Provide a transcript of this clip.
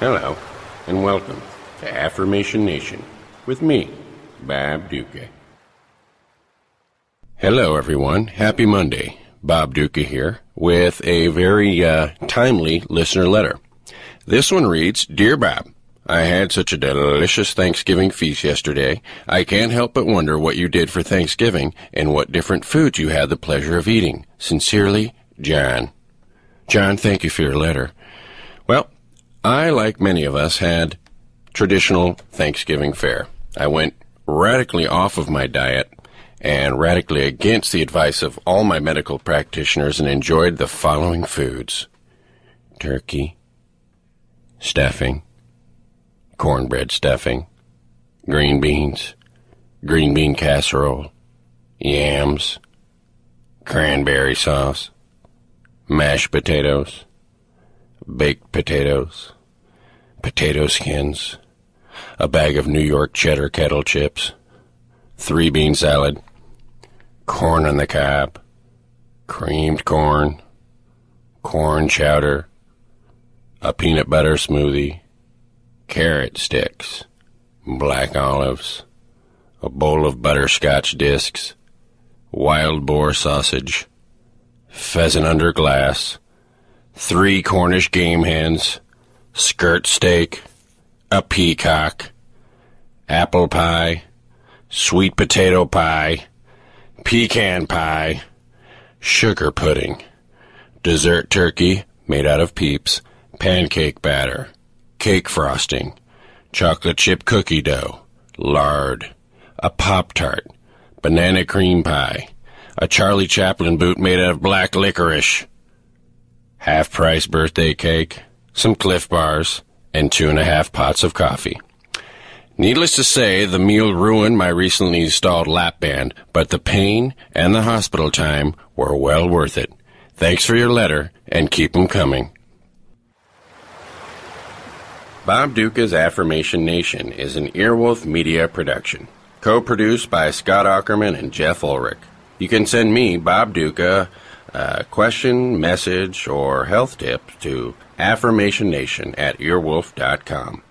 Hello, and welcome to Affirmation Nation with me, Bob Ducca. Hello, everyone. Happy Monday. Bob Ducca here with a very uh, timely listener letter. This one reads Dear Bob, I had such a delicious Thanksgiving feast yesterday. I can't help but wonder what you did for Thanksgiving and what different foods you had the pleasure of eating. Sincerely, John. John, thank you for your letter. I, like many of us, had traditional Thanksgiving fare. I went radically off of my diet and radically against the advice of all my medical practitioners and enjoyed the following foods turkey, stuffing, cornbread stuffing, green beans, green bean casserole, yams, cranberry sauce, mashed potatoes, baked potatoes, potato skins, a bag of New York cheddar kettle chips, three bean salad, corn on the cob, creamed corn, corn chowder, a peanut butter smoothie, carrot sticks, black olives, a bowl of butterscotch discs, wild boar sausage, pheasant under glass, three Cornish game hens, skirt steak, a peacock, apple pie, sweet potato pie, pecan pie, sugar pudding, dessert turkey made out of peeps, pancake batter, cake frosting, chocolate chip cookie dough, lard, a Pop Tart, banana cream pie, a Charlie Chaplin boot made out of black licorice, half price birthday cake, some Clif Bars, and two and a half pots of coffee. Needless to say, the meal ruined my recently installed lap band, but the pain and the hospital time were well worth it. Thanks for your letter, and keep 'em coming. Bob Ducca's Affirmation Nation is an Earwolf Media production, co-produced by Scott Aukerman and Jeff Ulrich. You can send me, Bob Ducca, a question, message, or health tip to affirmationnation at earwolf.com.